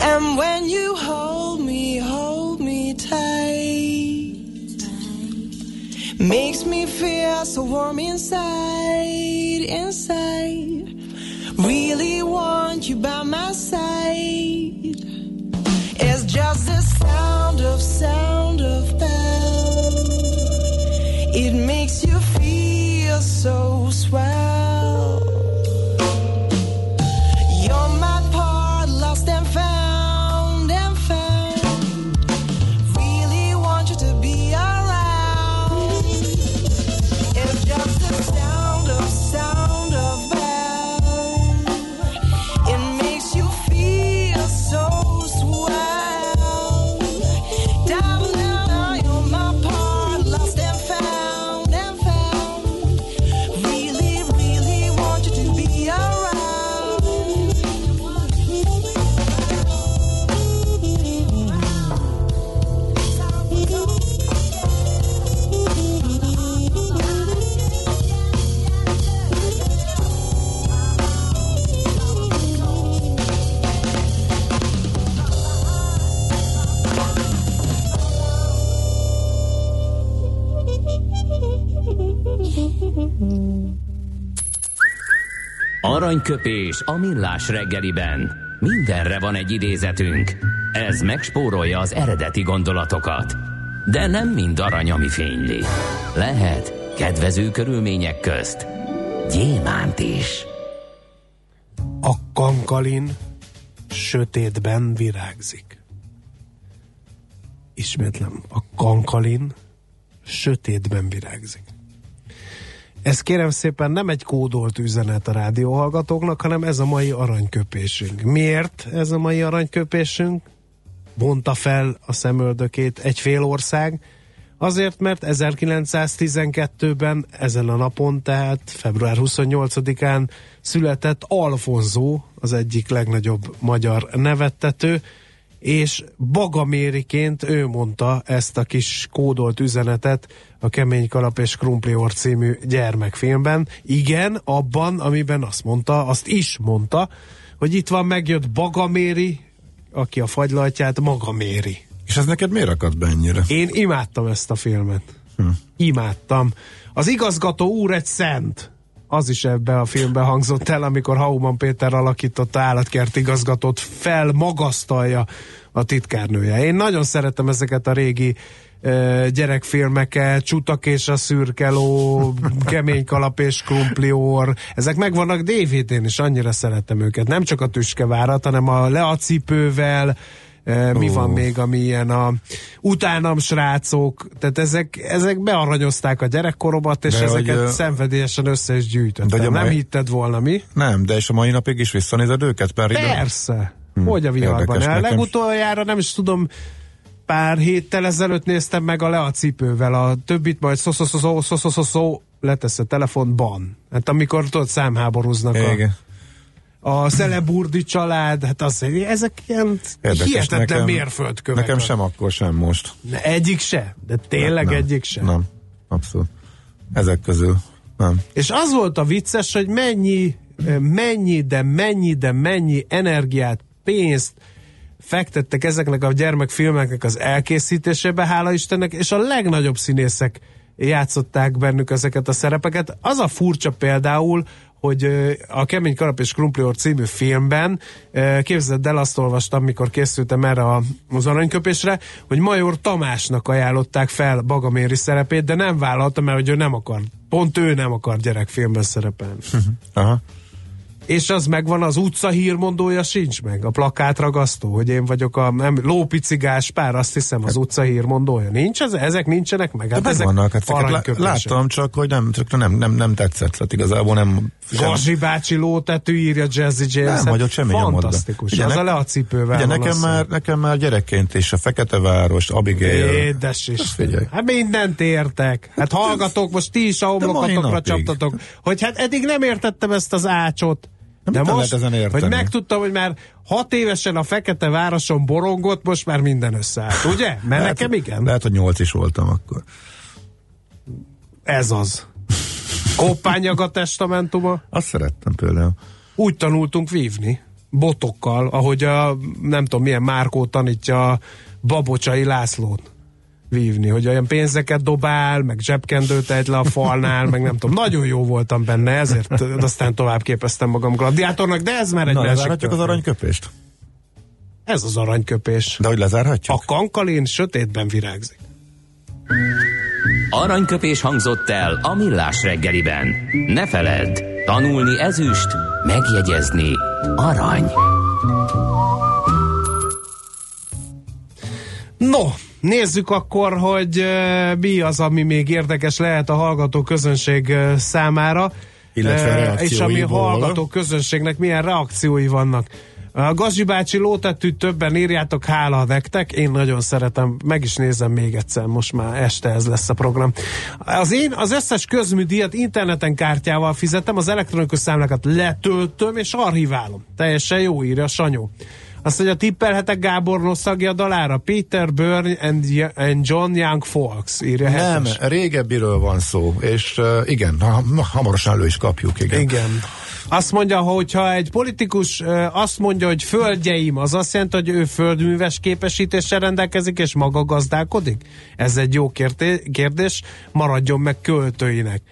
And when you hold Makes me feel so warm inside, inside. Really want you by my side. It's just the sound of, sound of bell. It makes you feel so swell. Aranyköpés a millás reggeliben. Mindenre van egy idézetünk. Ez megspórolja az eredeti gondolatokat. De nem mind arany, ami fényli. Lehet kedvező körülmények közt gyémánt is. A kankalin sötétben virágzik. Ismétlem, a kankalin sötétben virágzik. Ez kérem szépen nem egy kódolt üzenet a rádióhallgatóknak, hanem ez a mai aranyköpésünk. Miért ez a mai aranyköpésünk? Bonta fel a szemöldökét egy fél ország. Azért, mert 1912-ben ezen a napon, tehát február 28-án született Alfonzó, az egyik legnagyobb magyar nevettető, és Bagamériként ő mondta ezt a kis kódolt üzenetet a Kemény Kalap és Krumplior című gyermekfilmben. Igen, abban, amiben azt mondta, azt is mondta, hogy itt van, megjött Bagaméri, aki a fagylajtját maga méri. És ez neked miért akadt be ennyire? Én imádtam ezt a filmet. Hm. Imádtam. Az igazgató úr egy szent. Az is ebbe a filmbe hangzott el, amikor Hauman Péter alakította állatkert igazgatót, felmagasztalja a titkárnője. Én nagyon szeretem ezeket a régi gyerekfilmeket, Csutak és a szürkeló, [laughs] Kemény kalap és krumplior, ezek megvannak DVD-n is, annyira szeretem őket. Nem csak a tüskevárat, hanem a leacipővel, mi oh. van még, ami ilyen a utánam srácok, tehát ezek, ezek bearanyozták a gyerekkoromat, és de ezeket hogy, szenvedélyesen össze is gyűjtöttem. De mai... Nem hitted volna mi? Nem, de és a mai napig is visszanézed őket? Pár Persze! Hm, hogy a viharban el? Legutoljára nem is tudom, pár héttel ezelőtt néztem meg a le a cipővel, a többit majd szó szó szó szó szó szó letesz a telefonban. Hát amikor tudod, számháborúznak Igen. a Szeleburdi család, hát az, ezek ilyen Érdekes, hihetetlen nekem- mérföldkövek. Nekem sem akkor, sem most. Ne, Egyik se, de tényleg nem, egyik se. Nem, abszolút. Ezek közül nem. És az volt a vicces, hogy mennyi, mennyi, de mennyi, de mennyi energiát, pénzt fektettek ezeknek a gyermekfilmeknek az elkészítésébe, hála Istennek, és a legnagyobb színészek játszották bennük ezeket a szerepeket. Az a furcsa például, hogy a Kemény Kalap és Krumplior című filmben, képzeld el, azt olvastam, mikor készültem erre az aranyköpésre, hogy Major Tamásnak ajánlották fel Bagaméri szerepét, de nem vállalta, mert hogy ő nem akar, pont ő nem akar gyerekfilmben szerepelni. Aha. És az megvan, az utca hírmondója sincs meg, a plakátragasztó, hogy én vagyok a nem, lópicigás pár, azt hiszem az utca hírmondója. Nincs ez? Ezek nincsenek meg? Hát ezek megvannak, hát láttam, csak hogy nem, csak nem, nem, nem tetszett, tehát igazából nem... Gazsi bácsi lótetű írja Jazzy James. Nem hagyott semmi nyomot. Fantasztikus. Ugye az ne- a leacipővel Ugye van, nekem azt már, nekem már gyerekként is a Fekete Város, Abigail. Édes is. Hát mindent értek. Hát hallgatok, most ti is a homlokatokra csaptatok, hogy hát eddig nem értettem ezt az ácsot. De most, ezen érteni? hogy megtudtam, hogy már hat évesen a Fekete Városon borongott, most már minden összeállt, ugye? Mert Lehet, nekem igen. Lehet, hogy nyolc is voltam akkor. Ez az. Koppányag a testamentuma. Azt szerettem például. Úgy tanultunk vívni. Botokkal, ahogy a nem tudom milyen Márkó tanítja a Babocsai Lászlót vívni, hogy olyan pénzeket dobál, meg zsebkendőt egy le a falnál, meg nem tudom. Nagyon jó voltam benne, ezért aztán tovább képeztem magam gladiátornak, de ez már egy Na, másik lezárhatjuk az aranyköpést? Ez az aranyköpés. De hogy lezárhatjuk? A kankalin sötétben virágzik. Aranyköpés hangzott el a millás reggeliben. Ne feledd, tanulni ezüst, megjegyezni arany. No, nézzük akkor, hogy mi az, ami még érdekes lehet a hallgató közönség számára. Illetve Uh, És ami a hallgató közönségnek milyen reakciói vannak. A Gazsi bácsi lótettűt többen írjátok, hála nektek, én nagyon szeretem, meg is nézem még egyszer, most már este ez lesz a program. Az én az összes közműdíjat interneten kártyával fizetem, az elektronikus számlákat letöltöm és archiválom. Teljesen jó írja a Sanyó. Azt mondja, tippelhetek Gábor Nosszagja dalára, Peter Byrne and, and John Young Folks, írja Nem, hetes. régebbiről van szó, és uh, igen, ha, hamarosan elő is kapjuk, igen. Igen. Azt mondja, hogy ha egy politikus azt mondja, hogy földjeim, az azt jelenti, hogy ő földműves képesítéssel rendelkezik, és maga gazdálkodik? Ez egy jó kérdé- kérdés, maradjon meg költőinek.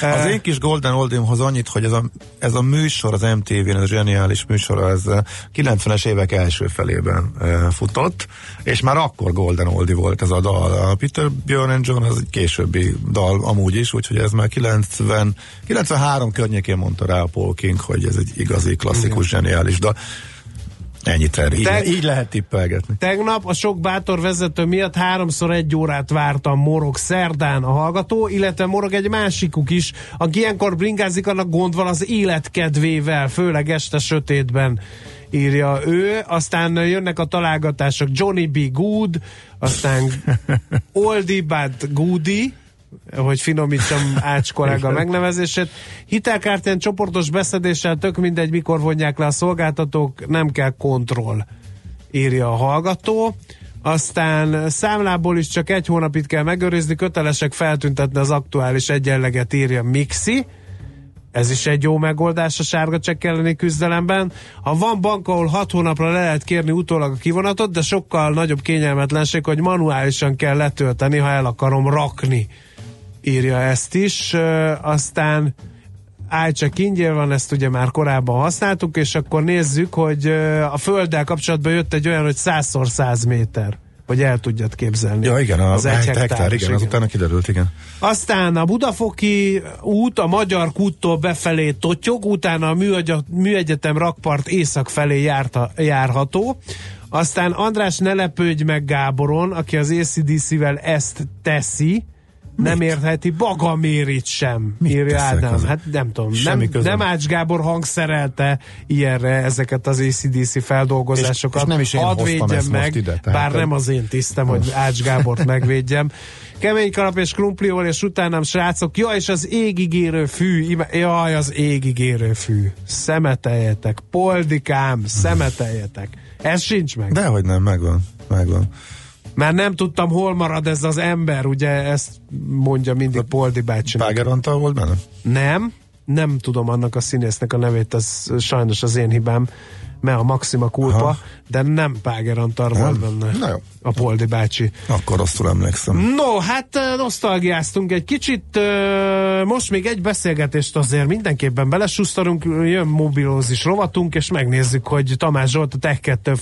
Az én kis Golden Oldimhoz annyit, hogy ez a, ez a műsor az MTV-n, ez a zseniális műsor, ez eh, 90-es évek első felében e, futott, és már akkor Golden Oldie volt ez a dal. A Peter Bjorn and John az egy későbbi dal amúgy is, úgyhogy ez már 90, 93 környékén mondta rá a Paul King, hogy ez egy igazi klasszikus zseniális dal. Ennyit erre. Így, Te- így lehet tippelgetni. Tegnap a sok bátor vezető miatt háromszor egy órát vártam Morog szerdán a hallgató, illetve Morog egy másikuk is, aki ilyenkor bringázik, annak gond van az életkedvével, főleg este sötétben írja ő, aztán jönnek a találgatások Johnny B. Good, aztán [laughs] Oldie But Goody, hogy finomítsam [laughs] Ács kollega megnevezését. Hitelkártyán csoportos beszedéssel tök mindegy, mikor vonják le a szolgáltatók, nem kell kontroll, írja a hallgató. Aztán számlából is csak egy hónapit kell megőrizni, kötelesek feltüntetni az aktuális egyenleget, írja Mixi. Ez is egy jó megoldás a sárga csekk elleni küzdelemben. Ha van bank, ahol 6 hónapra le lehet kérni utólag a kivonatot, de sokkal nagyobb kényelmetlenség, hogy manuálisan kell letölteni, ha el akarom rakni. Írja ezt is. Aztán iCheck ingyen van, ezt ugye már korábban használtuk, és akkor nézzük, hogy a Földdel kapcsolatban jött egy olyan, hogy 100x100 méter, hogy el tudjad képzelni. Ja, igen, a az egy hektár, hektáros, igen, az utána kiderült, igen. aztán a Budafoki út a Magyar kúttól befelé totyog, utána a Műegye- Műegyetem rakpart észak felé járta, járható. Aztán András ne lepődj meg Gáboron, aki az ACDC-vel ezt teszi, nem értheti Bagamérit sem, Mit írja Ádám. az- Hát nem tudom, Semmi nem, nem Ács Gábor hangszerelte ilyenre ezeket az ACDC feldolgozásokat. És- és nem is én Hadd védjem meg, ide, tehát- bár nem az én tisztem, hogy Ács Gábort [laughs] megvédjem. Kemény kalap és krumpliol, és utánam srácok, ja, és az égigérő fű, jaj, az égigérő fű. Szemeteljetek, poldikám, szemeteljetek. Ez sincs meg. Dehogy nem, megvan, megvan. Már nem tudtam, hol marad ez az ember, ugye ezt mondja mindig Poldi bácsinak. Páger Antal volt benne? Nem, nem tudom annak a színésznek a nevét, ez sajnos az én hibám, mert a Maxima Kulpa, Aha. de nem Páger Antal volt benne. Na jó. A Poldi bácsi. Akkor rosszul emlékszem. No, hát ö, nosztalgiáztunk egy kicsit, ö, most még egy beszélgetést azért mindenképpen belesusztarunk, jön mobilózis rovatunk, és megnézzük, hogy Tamás Zsolt, a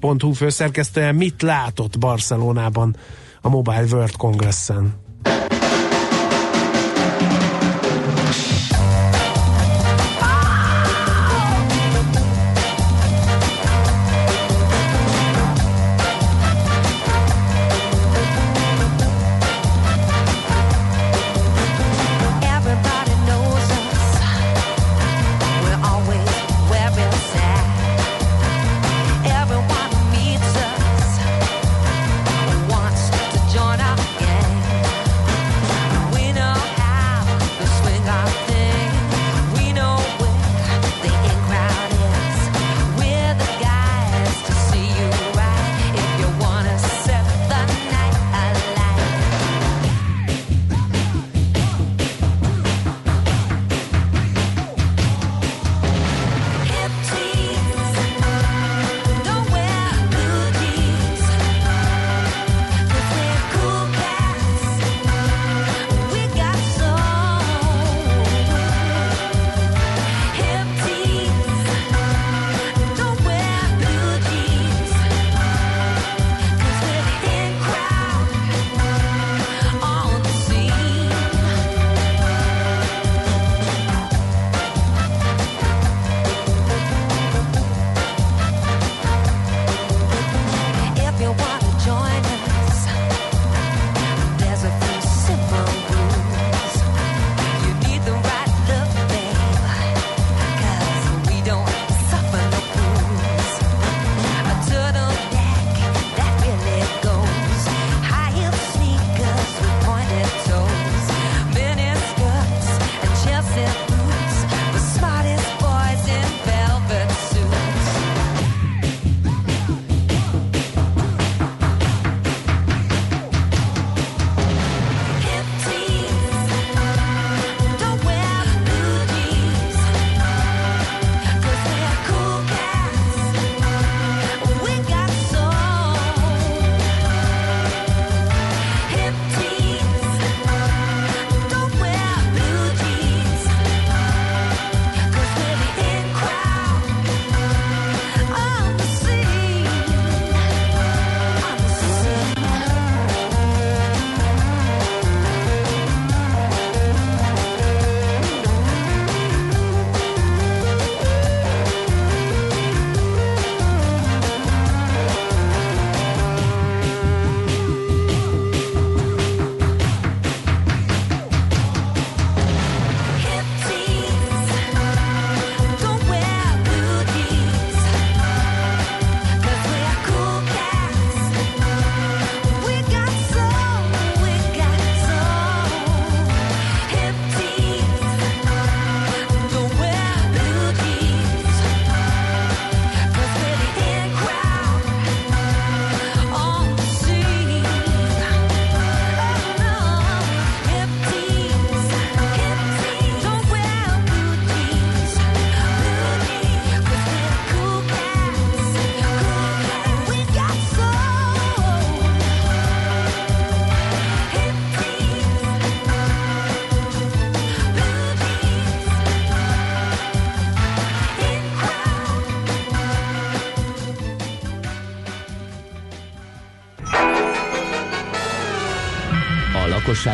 tech2.hu főszerkesztője mit látott Barcelonában a Mobile World Congressen.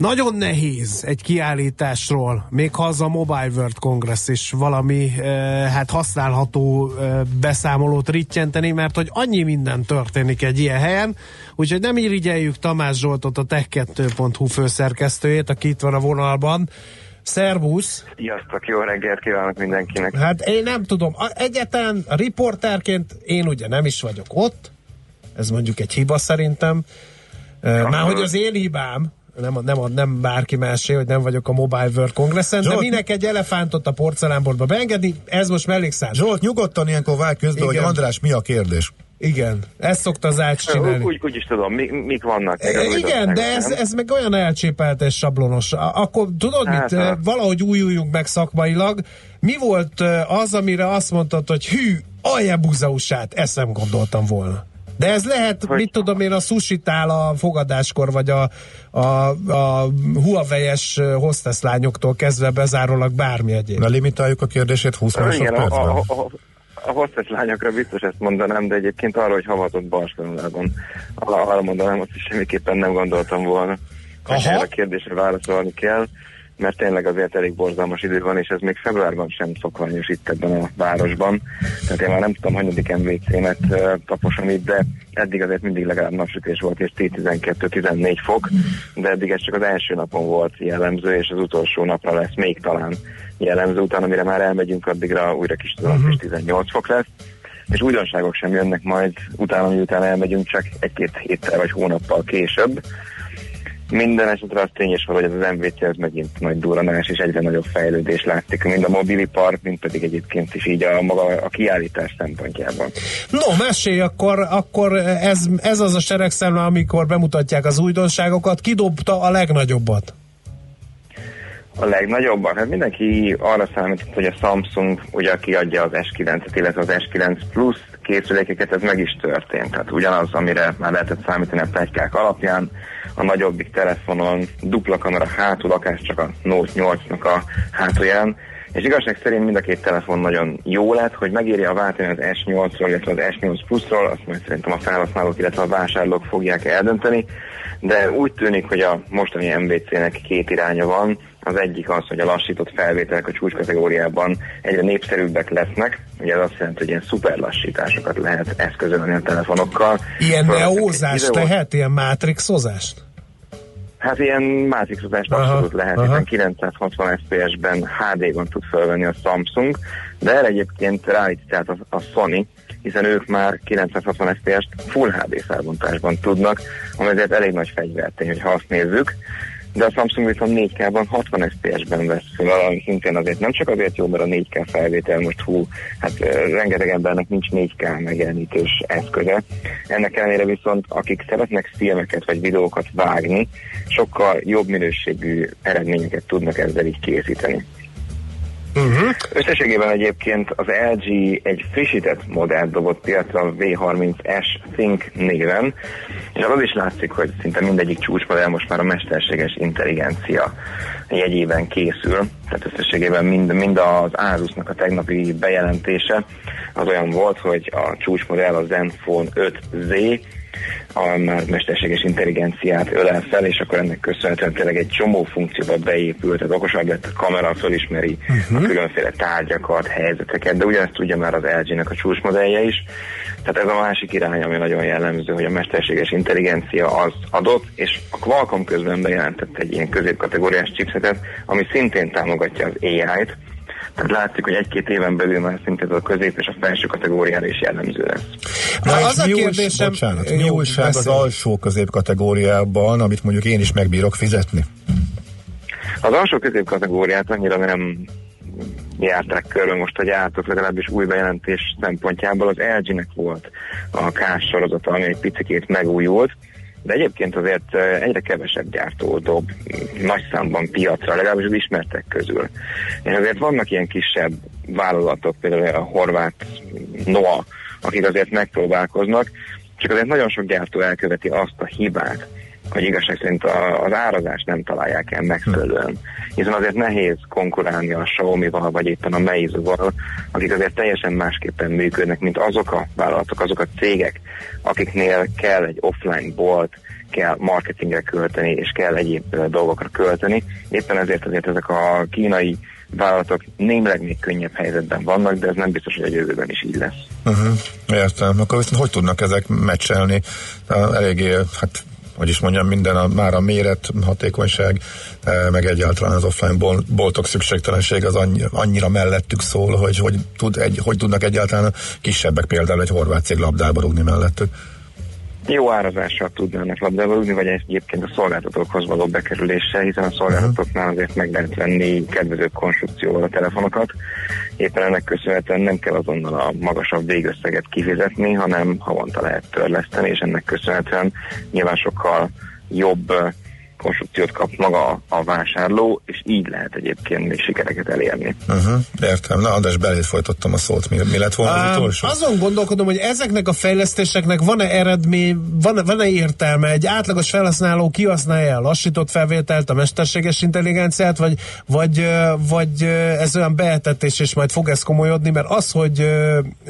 Nagyon nehéz egy kiállításról, még ha az a Mobile World Congress is valami eh, hát használható eh, beszámolót rittyenteni, mert hogy annyi minden történik egy ilyen helyen, úgyhogy nem irigyeljük Tamás Zsoltot, a tech2.hu főszerkesztőjét, aki itt van a vonalban. Szervusz! Sziasztok, jó reggelt kívánok mindenkinek. Hát én nem tudom, egyetlen riporterként én ugye nem is vagyok ott, ez mondjuk egy hiba szerintem, ja, már hogy az én hibám, nem, nem, nem bárki másé, hogy nem vagyok a Mobile World Congressen, de Zsolt, minek egy elefántot a porcelánbortba beengedni, ez most mellékszál. Zsolt, nyugodtan ilyenkor vág közben, hogy Igen. András, mi a kérdés? Igen, ezt szokta az Ács csinálni. Úgy, úgy is tudom, mi, mik vannak. az E, Igen, újdonságok, de ez, ez meg olyan elcsépelt és sablonos. Akkor tudod Hát, mit? ha. Valahogy újuljunk meg szakmailag. Mi volt eh, az, amire azt mondtad, hogy hű, aljebúzausát, ezt nem gondoltam volna. De ez lehet, hogy... mit tudom én, a susitál a fogadáskor, vagy a, a, a Huawei-es hostess lányoktól kezdve bezárólag bármi egyéb. Na limitáljuk a kérdését 20 Igen, a, másodpercben. a, a, a hostess lányokra biztos ezt mondanám, de egyébként arra, hogy havatott Barcelonában, arra mondanám, azt is semmiképpen nem gondoltam volna, hogy Aha. erre a kérdésre válaszolni kell, mert tényleg azért elég borzalmas idő van, és ez még februárban sem szokványos itt ebben a városban. Tehát én már nem tudom, hanyadik MVC-met taposom itt, de eddig azért mindig legalább napsütés volt, és 10-12-14 fok, de eddig ez csak az első napon volt jellemző, és az utolsó napra lesz még talán jellemző, utána mire már elmegyünk, addigra újra kis tudom, és 18 fok lesz és újdonságok sem jönnek majd utána, miután elmegyünk, csak egy-két héttel vagy hónappal később. Minden esetre az tényes, hogy ez az MVC az megint nagy duranás, és egyre nagyobb fejlődés látszik, mind a mobilipar, mind pedig egyébként is így a maga a kiállítás szempontjában. No, mesélj, akkor, akkor ez, ez az a seregszemle, amikor bemutatják az újdonságokat. Kidobta a legnagyobbat? A legnagyobbak, hát mindenki arra számított, hogy a Samsung ugye kiadja az S9-et, illetve az S9 Plus készülékeket, ez meg is történt. Tehát ugyanaz, amire már lehetett számítani a plegykák alapján, a nagyobbik telefonon dupla kamera hátul, akár csak a Note 8-nak a hátulján, és igazság szerint mind a két telefon nagyon jó lett, hogy megírja a váltani az S8-ról, illetve az S8 Plus-ról, azt majd szerintem a felhasználók, illetve a vásárlók fogják eldönteni, de úgy tűnik, hogy a mostani MVC-nek két iránya van. Az egyik az, hogy a lassított felvételek a csúcskategóriában egyre népszerűbbek lesznek. Ugye ez azt jelenti, hogy ilyen szuper lassításokat lehet eszközölni a telefonokkal. Ilyen neózást lehet? Ilyen mátrixozást? Hát ilyen mátrixozást abszolút lehet, aha. hiszen 960 FPS-ben HD-ban tud felvenni a Samsung, de erre egyébként ráítják a, a Sony, hiszen ők már 960 FPS-t Full HD felbontásban tudnak, ami azért elég nagy fegyvertény, hogyha azt nézzük. De a Samsung viszont 4K-ban 60 FPS-ben vesz föl, ami szintén azért nem csak azért jó, mert a 4K felvétel most hú, hát rengeteg embernek nincs 4K megjelenítős eszköze. Ennek ellenére viszont akik szeretnek filmeket vagy videókat vágni, sokkal jobb minőségű eredményeket tudnak ezzel így készíteni. Uh-huh. Összességében egyébként az LG egy frissített modellt dobott piacra a V30S Think néven, és az is látszik, hogy szinte mindegyik csúcsmodell most már a mesterséges intelligencia jegyében készül. Tehát összességében mind, mind az Asusnak a tegnapi bejelentése az olyan volt, hogy a csúcsmodell a Zenfone 5Z, a már mesterséges intelligenciát ölel fel, és akkor ennek köszönhetően tényleg egy csomó funkcióba beépült, tehát okosabb lett a kamera, fölismeri uh-huh. a különféle tárgyakat, helyzeteket, de ugyanezt tudja már az LG-nek a csúcsmodellje is. Tehát ez a másik irány, ami nagyon jellemző, hogy a mesterséges intelligencia az adott, és a Qualcomm közben bejelentett egy ilyen középkategóriás chipsetet, ami szintén támogatja az AI-t, tehát látszik, hogy egy-két éven belül már szinte ez a közép és a felső kategóriára is jellemző lesz. Na az és a kérdésem- bocsánat, mi Jó, újság az alsó középkategóriában, amit mondjuk én is megbírok fizetni? Az alsó középkategóriát annyira nem járták körül most a gyártók, legalábbis új bejelentés szempontjából. Az LG-nek volt a K sorozata, ami egy picikét megújult, de egyébként azért egyre kevesebb gyártó dob nagy számban piacra, legalábbis az ismertek közül. És azért vannak ilyen kisebb vállalatok, például a horvát Noah, akik azért megpróbálkoznak, csak azért nagyon sok gyártó elköveti azt a hibát, hogy igazság szerint a, az árazást nem találják el megfelelően. Hiszen azért nehéz konkurálni a Xiaomi-val, vagy éppen a Meizu-val, akik azért teljesen másképpen működnek, mint azok a vállalatok, azok a cégek, akiknél kell egy offline bolt, kell marketingre költeni, és kell egyéb dolgokra költeni. Éppen ezért azért ezek a kínai vállalatok némileg még könnyebb helyzetben vannak, de ez nem biztos, hogy a jövőben is így lesz. Uh-huh. Értem. Akkor viszont hogy tudnak ezek meccselni? Eléggé, hát hogy is mondjam, minden a, már a méret, hatékonyság, eh, meg egyáltalán az offline bol, boltok szükségtelenség az annyi, annyira mellettük szól, hogy hogy, tud egy, hogy tudnak egyáltalán kisebbek például egy horvát cég labdába rúgni mellettük. Jó árazással tudnának labdába rúgni, vagy egyébként a szolgáltatókhoz való bekerüléssel, hiszen a szolgáltatóknál azért meg lehet venni kedvezőbb konstrukcióval a telefonokat. Éppen ennek köszönhetően nem kell azonnal a magasabb végösszeget kifizetni, hanem havonta lehet törleszteni, és ennek köszönhetően nyilván sokkal jobb konstrukciót kap maga a- vásárló, és így lehet egyébként még sikereket elérni. Uh-huh. Értem. Na, András, belét folytottam a szót. Mi, mi lett volna az utolsó? azon gondolkodom, hogy ezeknek a fejlesztéseknek van-e eredmény, van-e, van-e értelme? Egy átlagos felhasználó kihasználja a lassított felvételt, a mesterséges intelligenciát, vagy, vagy, vagy ez olyan beetetés, és majd fog ez komolyodni, mert az, hogy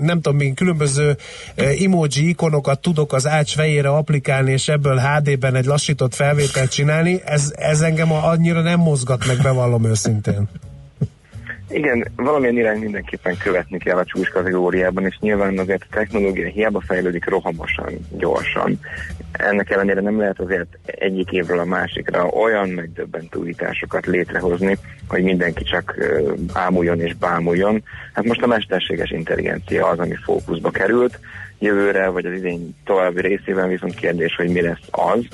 nem tudom, még különböző emoji ikonokat tudok az ács fejére applikálni, és ebből HD-ben egy lassított felvételt csinálni, ez, ez engem annyira nem mozgat meg, bevallom őszintén. Igen, valamilyen irány mindenképpen követni kell a csúcs kategóriában, és nyilván azért a technológia hiába fejlődik rohamosan, gyorsan. Ennek ellenére nem lehet azért egyik évről a másikra olyan megdöbbentő újításokat létrehozni, hogy mindenki csak ámuljon és bámuljon. Hát most a mesterséges intelligencia az, ami fókuszba került. Jövőre, vagy az idén további részében viszont kérdés, hogy mi lesz az.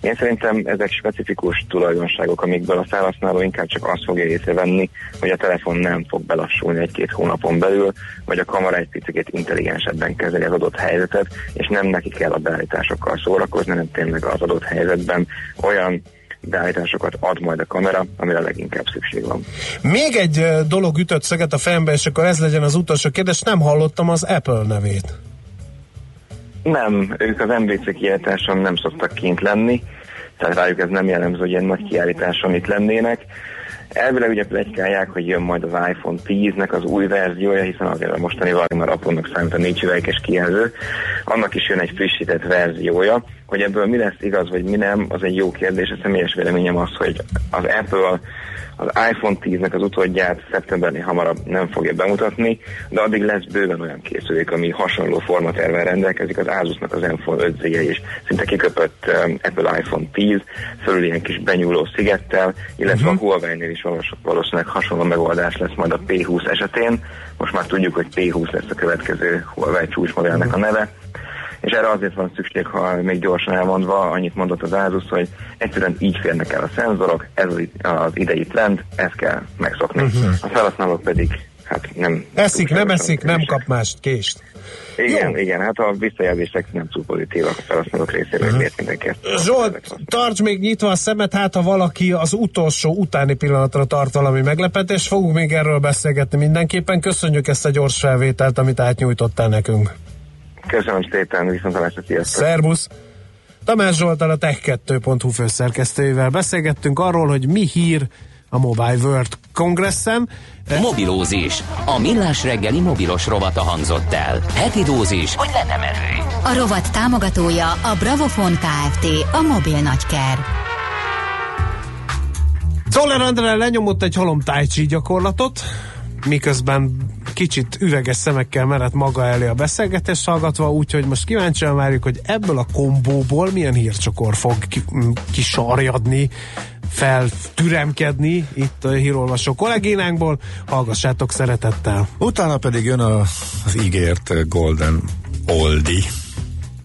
Én szerintem ezek specifikus tulajdonságok, amikből a felhasználó inkább csak azt fogja észrevenni, hogy a telefon nem fog belassulni egy-két hónapon belül, vagy a kamera egy picit intelligensebben kezeli az adott helyzetet, és nem neki kell a beállításokkal szórakozni, hanem tényleg az adott helyzetben olyan beállításokat ad majd a kamera, amire leginkább szükség van. Még egy dolog ütött szöget a fejembe, és akkor ez legyen az utolsó kérdés. Nem hallottam az Apple nevét. Nem, ők az MBC kiállításon nem szoktak kint lenni, tehát rájuk ez nem jellemző, hogy ilyen nagy kiállításon itt lennének. Elvileg ugye plegykálják, hogy jön majd az iPhone 10-nek az új verziója, hiszen azért a mostani már aprónak számít a 4 üveges kijelző. Annak is jön egy frissített verziója. Hogy ebből mi lesz igaz, vagy mi nem, az egy jó kérdés. A személyes véleményem az, hogy az Apple az iPhone 10-nek az utódját szeptembernél hamarabb nem fogja bemutatni, de addig lesz bőven olyan készülék, ami hasonló formatervel rendelkezik, az Asusnak az Zenfone 5 is szinte kiköpött um, Apple iPhone 10, fölül ilyen kis benyúló szigettel, illetve uh-huh. a Huawei-nél is valós- valószínűleg hasonló megoldás lesz majd a P20 esetén. Most már tudjuk, hogy P20 lesz a következő Huawei csúcsmodellnek a neve és erre azért van szükség, ha még gyorsan elmondva, annyit mondott az Asus, hogy egyszerűen így férnek el a szenzorok, ez az, idei trend, ezt kell megszokni. Mhm. A felhasználók pedig hát nem... Eszik, nem eszik, nem kap mást, kést. Igen, Jó. igen, hát a visszajelzések nem túl pozitívak a felhasználók részéről, uh-huh. mindenki ezt Zsolt, tarts még nyitva a szemet, hát ha valaki az utolsó utáni pillanatra tart valami meglepetés, fogunk még erről beszélgetni mindenképpen. Köszönjük ezt a gyors felvételt, amit átnyújtottál nekünk. Köszönöm szépen, viszont a sziasztok! Szerbusz! Tamás Zsoltal a tech2.hu főszerkesztőjével beszélgettünk arról, hogy mi hír a Mobile World Congresszen. Mobilózis. A millás reggeli mobilos rovata hangzott el. Heti dózis, hogy lenne merő. A rovat támogatója a Bravofon Kft. A mobil nagyker. Toller André lenyomott egy halom gyakorlatot, miközben kicsit üveges szemekkel merett maga elé a beszélgetést hallgatva, úgyhogy most kíváncsian várjuk, hogy ebből a kombóból milyen hírcsokor fog kisarjadni, feltüremkedni itt a hírolvasó kollégénánkból. Hallgassátok szeretettel! Utána pedig jön a, az ígért Golden Oldie.